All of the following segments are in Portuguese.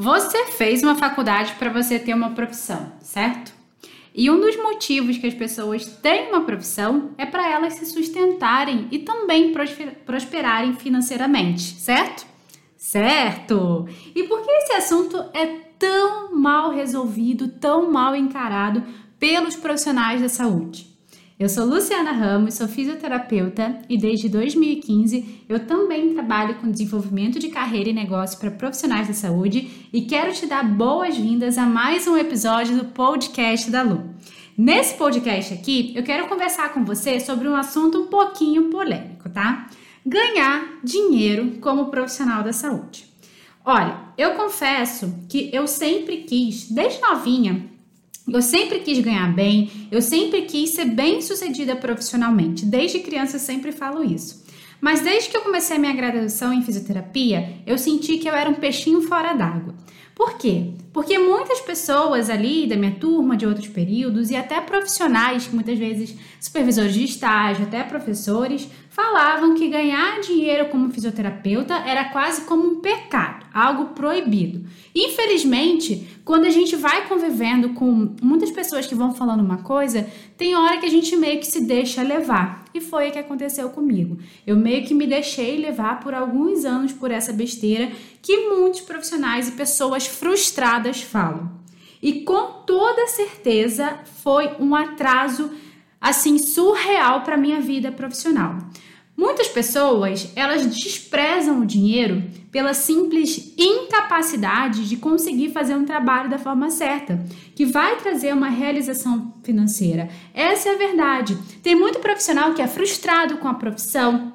Você fez uma faculdade para você ter uma profissão, certo? E um dos motivos que as pessoas têm uma profissão é para elas se sustentarem e também prosperarem financeiramente, certo? Certo! E por que esse assunto é tão mal resolvido, tão mal encarado pelos profissionais da saúde? Eu sou Luciana Ramos, sou fisioterapeuta e desde 2015 eu também trabalho com desenvolvimento de carreira e negócio para profissionais da saúde e quero te dar boas-vindas a mais um episódio do podcast da Lu. Nesse podcast aqui, eu quero conversar com você sobre um assunto um pouquinho polêmico, tá? Ganhar dinheiro como profissional da saúde. Olha, eu confesso que eu sempre quis, desde novinha, eu sempre quis ganhar bem, eu sempre quis ser bem sucedida profissionalmente. Desde criança eu sempre falo isso. Mas desde que eu comecei a minha graduação em fisioterapia, eu senti que eu era um peixinho fora d'água. Por quê? Porque muitas pessoas ali da minha turma, de outros períodos, e até profissionais, muitas vezes supervisores de estágio, até professores, falavam que ganhar dinheiro como fisioterapeuta era quase como um pecado, algo proibido. Infelizmente, quando a gente vai convivendo com muitas pessoas que vão falando uma coisa, tem hora que a gente meio que se deixa levar. E foi o que aconteceu comigo. Eu meio que me deixei levar por alguns anos por essa besteira que muitos profissionais e pessoas frustradas falam. E com toda certeza foi um atraso assim surreal para minha vida profissional. Muitas pessoas, elas desprezam o dinheiro pela simples incapacidade de conseguir fazer um trabalho da forma certa, que vai trazer uma realização financeira. Essa é a verdade. Tem muito profissional que é frustrado com a profissão,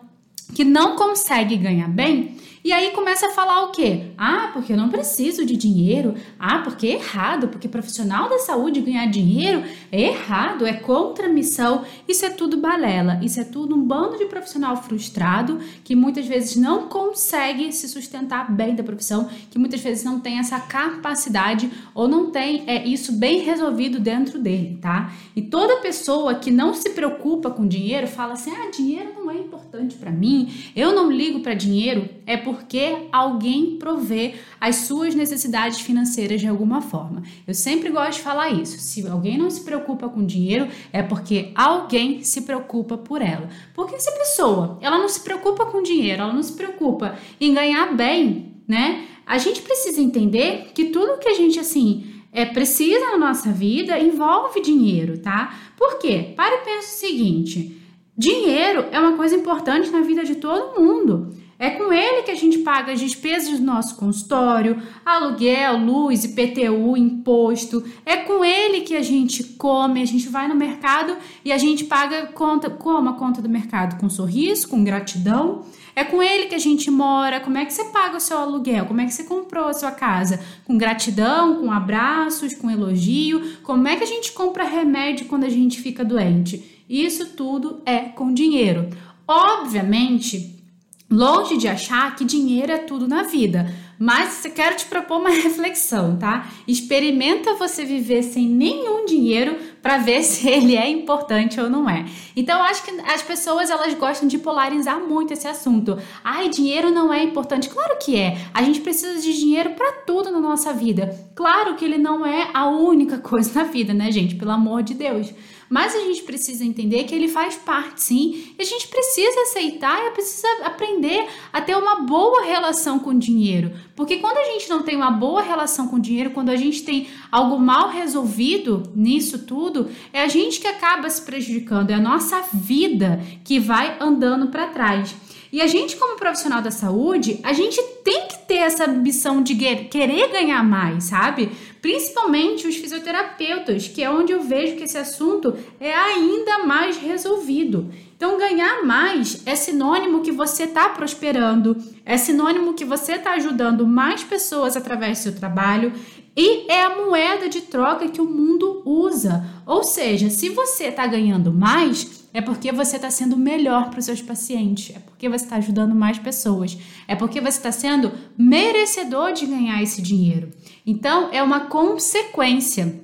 que não consegue ganhar bem e aí começa a falar o quê? Ah, porque eu não preciso de dinheiro. Ah, porque é errado, porque profissional da saúde ganhar dinheiro é errado, é contra a missão. Isso é tudo balela. Isso é tudo um bando de profissional frustrado que muitas vezes não consegue se sustentar bem da profissão, que muitas vezes não tem essa capacidade ou não tem é, isso bem resolvido dentro dele, tá? E toda pessoa que não se preocupa com dinheiro fala assim: ah, dinheiro não é importante para mim, eu não ligo para dinheiro, é por porque alguém provê as suas necessidades financeiras de alguma forma. Eu sempre gosto de falar isso. Se alguém não se preocupa com dinheiro, é porque alguém se preocupa por ela. Porque se a pessoa, ela não se preocupa com dinheiro, ela não se preocupa em ganhar bem, né? A gente precisa entender que tudo que a gente assim é, precisa na nossa vida envolve dinheiro, tá? Por quê? Para e pensa o seguinte: dinheiro é uma coisa importante na vida de todo mundo. É com ele que a gente paga as despesas do nosso consultório, aluguel, luz, IPTU, imposto. É com ele que a gente come, a gente vai no mercado e a gente paga conta, como a conta do mercado? Com sorriso, com gratidão. É com ele que a gente mora. Como é que você paga o seu aluguel? Como é que você comprou a sua casa? Com gratidão, com abraços, com elogio. Como é que a gente compra remédio quando a gente fica doente? Isso tudo é com dinheiro. Obviamente, Longe de achar que dinheiro é tudo na vida, mas quero te propor uma reflexão, tá? Experimenta você viver sem nenhum dinheiro para ver se ele é importante ou não é. Então, acho que as pessoas elas gostam de polarizar muito esse assunto. Ai, dinheiro não é importante. Claro que é. A gente precisa de dinheiro para tudo na nossa vida. Claro que ele não é a única coisa na vida, né, gente? Pelo amor de Deus. Mas a gente precisa entender que ele faz parte, sim, e a gente precisa aceitar e precisa aprender a ter uma boa relação com o dinheiro. Porque quando a gente não tem uma boa relação com o dinheiro, quando a gente tem algo mal resolvido nisso tudo, é a gente que acaba se prejudicando, é a nossa vida que vai andando para trás. E a gente, como profissional da saúde, a gente tem que ter essa ambição de querer ganhar mais, sabe? Principalmente os fisioterapeutas, que é onde eu vejo que esse assunto é ainda mais resolvido. Então, ganhar mais é sinônimo que você está prosperando, é sinônimo que você está ajudando mais pessoas através do seu trabalho e é a moeda de troca que o mundo usa. Ou seja, se você está ganhando mais, é porque você está sendo melhor para os seus pacientes, é porque você está ajudando mais pessoas, é porque você está sendo merecedor de ganhar esse dinheiro. Então, é uma consequência.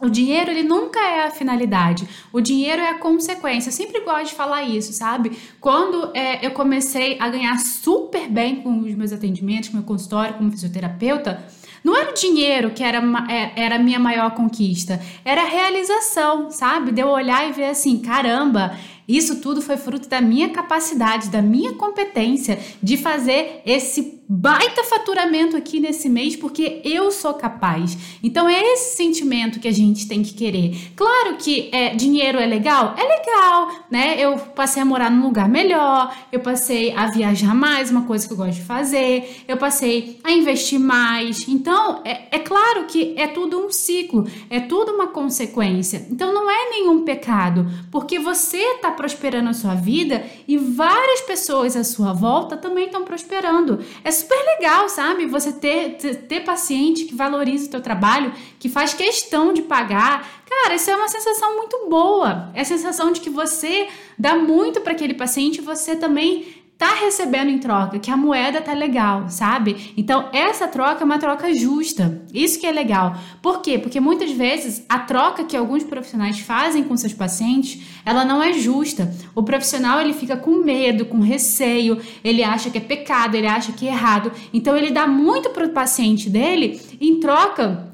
o dinheiro, ele nunca é a finalidade. O dinheiro é a consequência. Eu sempre gosto de falar isso, sabe? Quando é, eu comecei a ganhar super bem com os meus atendimentos, com o meu consultório, como fisioterapeuta, não era o dinheiro que era, é, era a minha maior conquista, era a realização, sabe? De eu olhar e ver assim: caramba, isso tudo foi fruto da minha capacidade, da minha competência de fazer esse baita faturamento aqui nesse mês porque eu sou capaz. Então é esse sentimento que a gente tem que querer. Claro que é, dinheiro é legal, é legal, né? Eu passei a morar num lugar melhor, eu passei a viajar mais, uma coisa que eu gosto de fazer, eu passei a investir mais. Então é, é claro que é tudo um ciclo, é tudo uma consequência. Então não é nenhum pecado, porque você está prosperando a sua vida e várias pessoas à sua volta também estão prosperando. É super legal, sabe? Você ter, ter, ter paciente que valoriza o teu trabalho, que faz questão de pagar. Cara, isso é uma sensação muito boa. É a sensação de que você dá muito para aquele paciente e você também tá recebendo em troca, que a moeda tá legal, sabe? Então, essa troca é uma troca justa. Isso que é legal. Por quê? Porque muitas vezes a troca que alguns profissionais fazem com seus pacientes, ela não é justa. O profissional, ele fica com medo, com receio, ele acha que é pecado, ele acha que é errado. Então, ele dá muito pro paciente dele em troca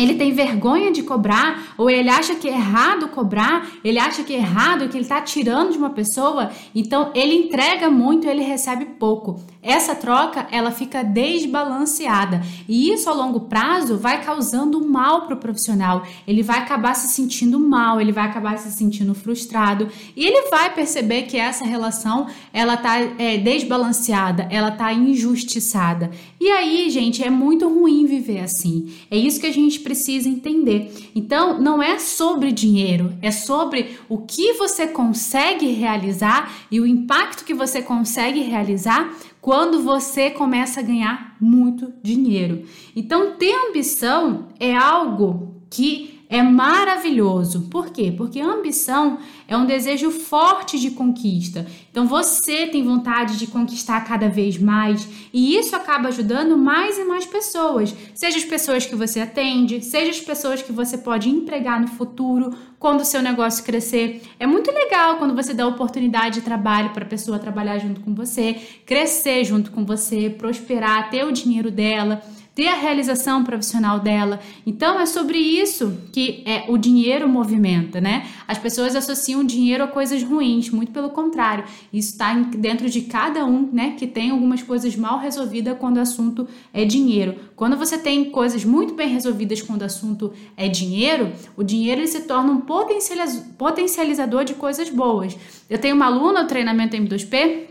ele tem vergonha de cobrar, ou ele acha que é errado cobrar, ele acha que é errado, que ele está tirando de uma pessoa, então ele entrega muito ele recebe pouco. Essa troca ela fica desbalanceada e isso a longo prazo vai causando mal para o profissional. Ele vai acabar se sentindo mal, ele vai acabar se sentindo frustrado e ele vai perceber que essa relação ela tá é, desbalanceada, ela tá injustiçada. E aí, gente, é muito ruim viver assim. É isso que a gente precisa entender. Então, não é sobre dinheiro, é sobre o que você consegue realizar e o impacto que você consegue realizar quando você começa a ganhar muito dinheiro. Então, ter ambição é algo que é maravilhoso. Por quê? Porque ambição é um desejo forte de conquista. Então você tem vontade de conquistar cada vez mais e isso acaba ajudando mais e mais pessoas, seja as pessoas que você atende, seja as pessoas que você pode empregar no futuro quando o seu negócio crescer. É muito legal quando você dá oportunidade de trabalho para a pessoa trabalhar junto com você, crescer junto com você, prosperar, ter o dinheiro dela ter a realização profissional dela. Então é sobre isso que é o dinheiro movimenta, né? As pessoas associam dinheiro a coisas ruins, muito pelo contrário. Isso está dentro de cada um, né? Que tem algumas coisas mal resolvidas quando o assunto é dinheiro. Quando você tem coisas muito bem resolvidas quando o assunto é dinheiro, o dinheiro ele se torna um potencializador de coisas boas. Eu tenho uma aluna no treinamento M2P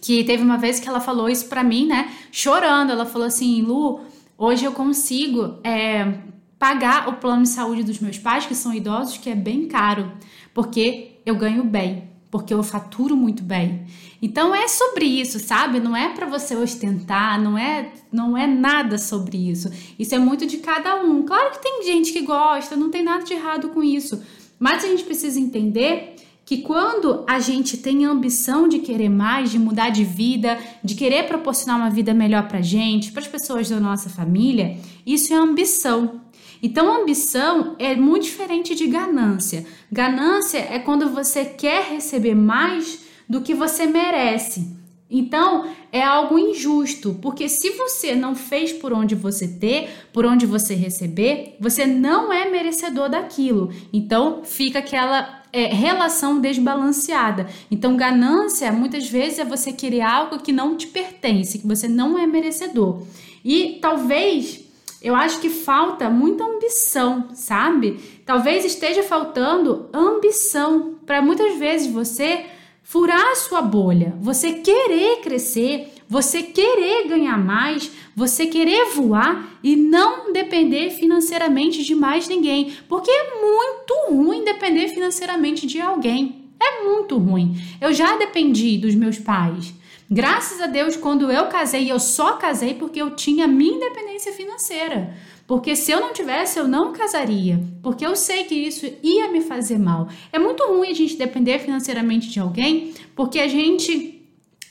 que teve uma vez que ela falou isso para mim, né? Chorando. Ela falou assim, Lu, Hoje eu consigo é, pagar o plano de saúde dos meus pais, que são idosos, que é bem caro, porque eu ganho bem, porque eu faturo muito bem. Então é sobre isso, sabe? Não é para você ostentar, não é, não é nada sobre isso. Isso é muito de cada um. Claro que tem gente que gosta, não tem nada de errado com isso, mas a gente precisa entender que quando a gente tem ambição de querer mais, de mudar de vida, de querer proporcionar uma vida melhor para gente, para as pessoas da nossa família, isso é ambição. Então, ambição é muito diferente de ganância. Ganância é quando você quer receber mais do que você merece. Então, é algo injusto, porque se você não fez por onde você ter, por onde você receber, você não é merecedor daquilo. Então, fica aquela é, relação desbalanceada. Então, ganância muitas vezes é você querer algo que não te pertence, que você não é merecedor. E talvez eu acho que falta muita ambição, sabe? Talvez esteja faltando ambição para muitas vezes você furar a sua bolha, você querer crescer, você querer ganhar mais, você querer voar e não depender financeiramente de mais ninguém, porque é muito ruim depender financeiramente de alguém. É muito ruim. Eu já dependi dos meus pais. Graças a Deus, quando eu casei, eu só casei porque eu tinha minha independência financeira. Porque se eu não tivesse, eu não casaria. Porque eu sei que isso ia me fazer mal. É muito ruim a gente depender financeiramente de alguém, porque a gente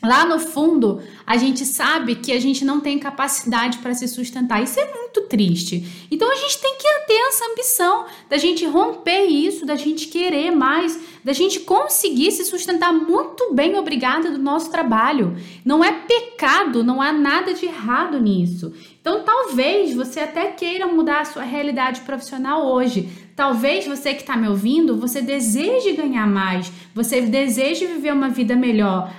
Lá no fundo, a gente sabe que a gente não tem capacidade para se sustentar. Isso é muito triste. Então a gente tem que ter ambição da gente romper isso, da gente querer mais, da gente conseguir se sustentar muito bem obrigada do nosso trabalho. Não é pecado, não há nada de errado nisso. Então talvez você até queira mudar a sua realidade profissional hoje. Talvez você que está me ouvindo, você deseje ganhar mais, você deseje viver uma vida melhor,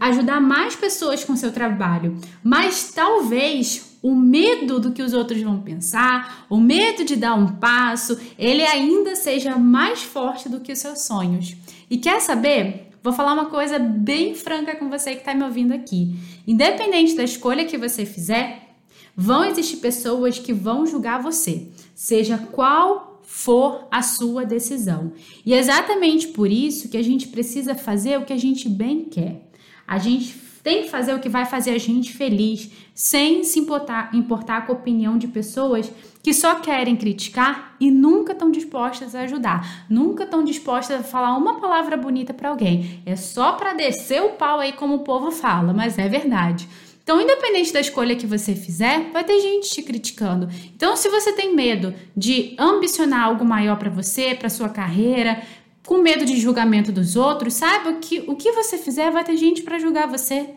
ajudar mais pessoas com seu trabalho. Mas talvez o medo do que os outros vão pensar, o medo de dar um passo, ele ainda seja mais forte do que os seus sonhos. E quer saber? Vou falar uma coisa bem franca com você que está me ouvindo aqui. Independente da escolha que você fizer, vão existir pessoas que vão julgar você, seja qual for a sua decisão. E é exatamente por isso que a gente precisa fazer o que a gente bem quer. A gente tem que fazer o que vai fazer a gente feliz, sem se importar, importar com a opinião de pessoas que só querem criticar e nunca estão dispostas a ajudar, nunca estão dispostas a falar uma palavra bonita para alguém. É só para descer o pau aí, como o povo fala, mas é verdade. Então, independente da escolha que você fizer, vai ter gente te criticando. Então, se você tem medo de ambicionar algo maior para você, para sua carreira, com medo de julgamento dos outros, saiba que o que você fizer vai ter gente para julgar você.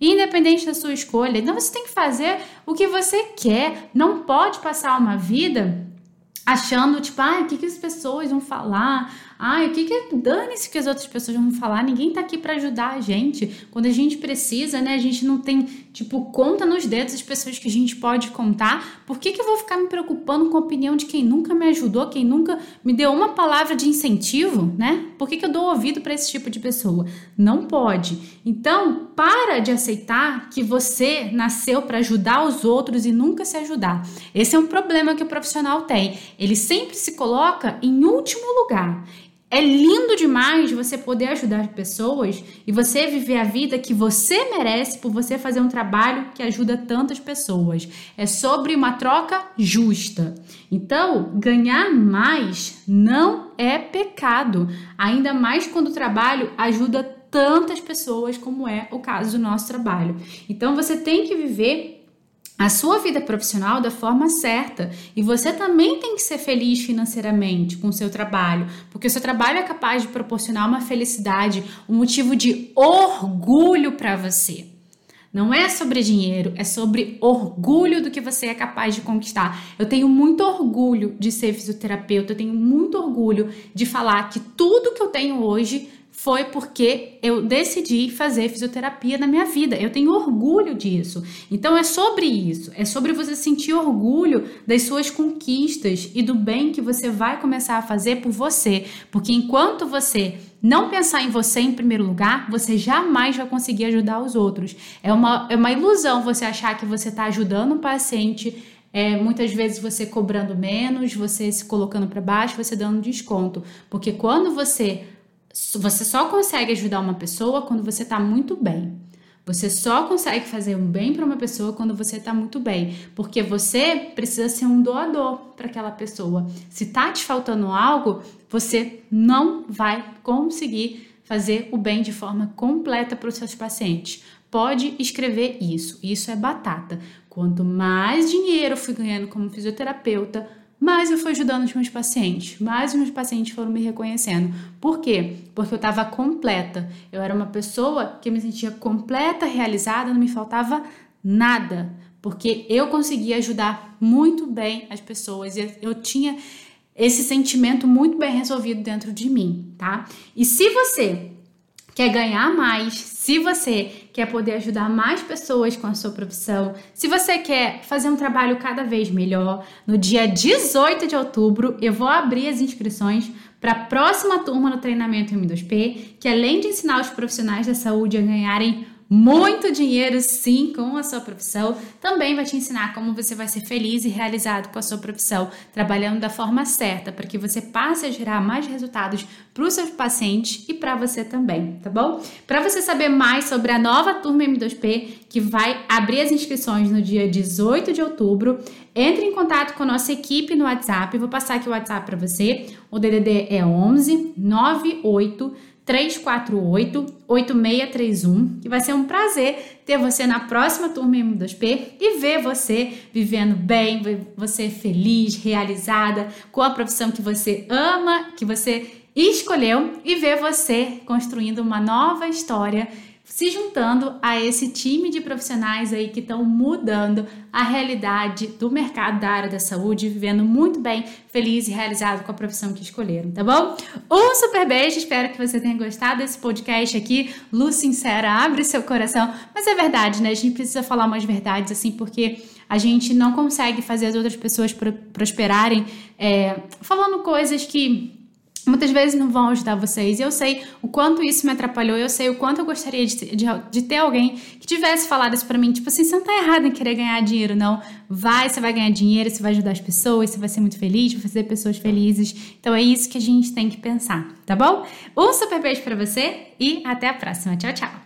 Independente da sua escolha. Então você tem que fazer o que você quer. Não pode passar uma vida achando, tipo, ah, o que, que as pessoas vão falar? Ai, o que que dane-se que as outras pessoas vão falar? Ninguém tá aqui para ajudar a gente. Quando a gente precisa, né? A gente não tem, tipo, conta nos dedos as pessoas que a gente pode contar. Por que que eu vou ficar me preocupando com a opinião de quem nunca me ajudou, quem nunca me deu uma palavra de incentivo, né? Por que que eu dou ouvido para esse tipo de pessoa? Não pode. Então, para de aceitar que você nasceu para ajudar os outros e nunca se ajudar. Esse é um problema que o profissional tem. Ele sempre se coloca em último lugar. É lindo demais você poder ajudar pessoas e você viver a vida que você merece por você fazer um trabalho que ajuda tantas pessoas. É sobre uma troca justa. Então, ganhar mais não é pecado, ainda mais quando o trabalho ajuda tantas pessoas como é o caso do nosso trabalho. Então, você tem que viver a sua vida profissional da forma certa. E você também tem que ser feliz financeiramente com o seu trabalho, porque o seu trabalho é capaz de proporcionar uma felicidade, um motivo de orgulho para você. Não é sobre dinheiro, é sobre orgulho do que você é capaz de conquistar. Eu tenho muito orgulho de ser fisioterapeuta, eu tenho muito orgulho de falar que tudo que eu tenho hoje foi porque eu decidi fazer fisioterapia na minha vida. Eu tenho orgulho disso. Então é sobre isso, é sobre você sentir orgulho das suas conquistas e do bem que você vai começar a fazer por você, porque enquanto você não pensar em você em primeiro lugar, você jamais vai conseguir ajudar os outros. É uma, é uma ilusão você achar que você está ajudando o paciente é, muitas vezes você cobrando menos, você se colocando para baixo, você dando desconto. Porque quando você você só consegue ajudar uma pessoa quando você está muito bem. Você só consegue fazer um bem para uma pessoa quando você está muito bem, porque você precisa ser um doador para aquela pessoa. Se tá te faltando algo, você não vai conseguir fazer o bem de forma completa para os seus pacientes. Pode escrever isso. Isso é batata. Quanto mais dinheiro eu fui ganhando como fisioterapeuta, mais eu fui ajudando os meus pacientes, mais os meus pacientes foram me reconhecendo. Por quê? Porque eu estava completa. Eu era uma pessoa que me sentia completa, realizada, não me faltava nada, porque eu conseguia ajudar muito bem as pessoas e eu tinha esse sentimento muito bem resolvido dentro de mim, tá? E se você quer ganhar mais, se você quer poder ajudar mais pessoas com a sua profissão, se você quer fazer um trabalho cada vez melhor, no dia 18 de outubro eu vou abrir as inscrições para a próxima turma no treinamento M2P, que além de ensinar os profissionais da saúde a ganharem muito dinheiro sim com a sua profissão, também vai te ensinar como você vai ser feliz e realizado com a sua profissão, trabalhando da forma certa, para que você passe a gerar mais resultados para os seus pacientes e para você também, tá bom? Para você saber mais sobre a nova turma M2P, que vai abrir as inscrições no dia 18 de outubro, entre em contato com a nossa equipe no WhatsApp, vou passar aqui o WhatsApp para você. O DDD é 11 98 348 8631, que vai ser um prazer ter você na próxima turma M2P e ver você vivendo bem, você feliz, realizada, com a profissão que você ama, que você escolheu e ver você construindo uma nova história se juntando a esse time de profissionais aí que estão mudando a realidade do mercado da área da saúde, vivendo muito bem, feliz e realizado com a profissão que escolheram, tá bom? Um super beijo, espero que você tenha gostado desse podcast aqui. Lu Sincera, abre seu coração. Mas é verdade, né? A gente precisa falar umas verdades assim, porque a gente não consegue fazer as outras pessoas prosperarem é, falando coisas que muitas vezes não vão ajudar vocês. E eu sei o quanto isso me atrapalhou, eu sei o quanto eu gostaria de, de, de ter alguém que tivesse falado isso pra mim. Tipo assim, você não tá errado em querer ganhar dinheiro, não. Vai, você vai ganhar dinheiro, você vai ajudar as pessoas, você vai ser muito feliz, vai fazer pessoas felizes. Então é isso que a gente tem que pensar, tá bom? Um super beijo pra você e até a próxima. Tchau, tchau.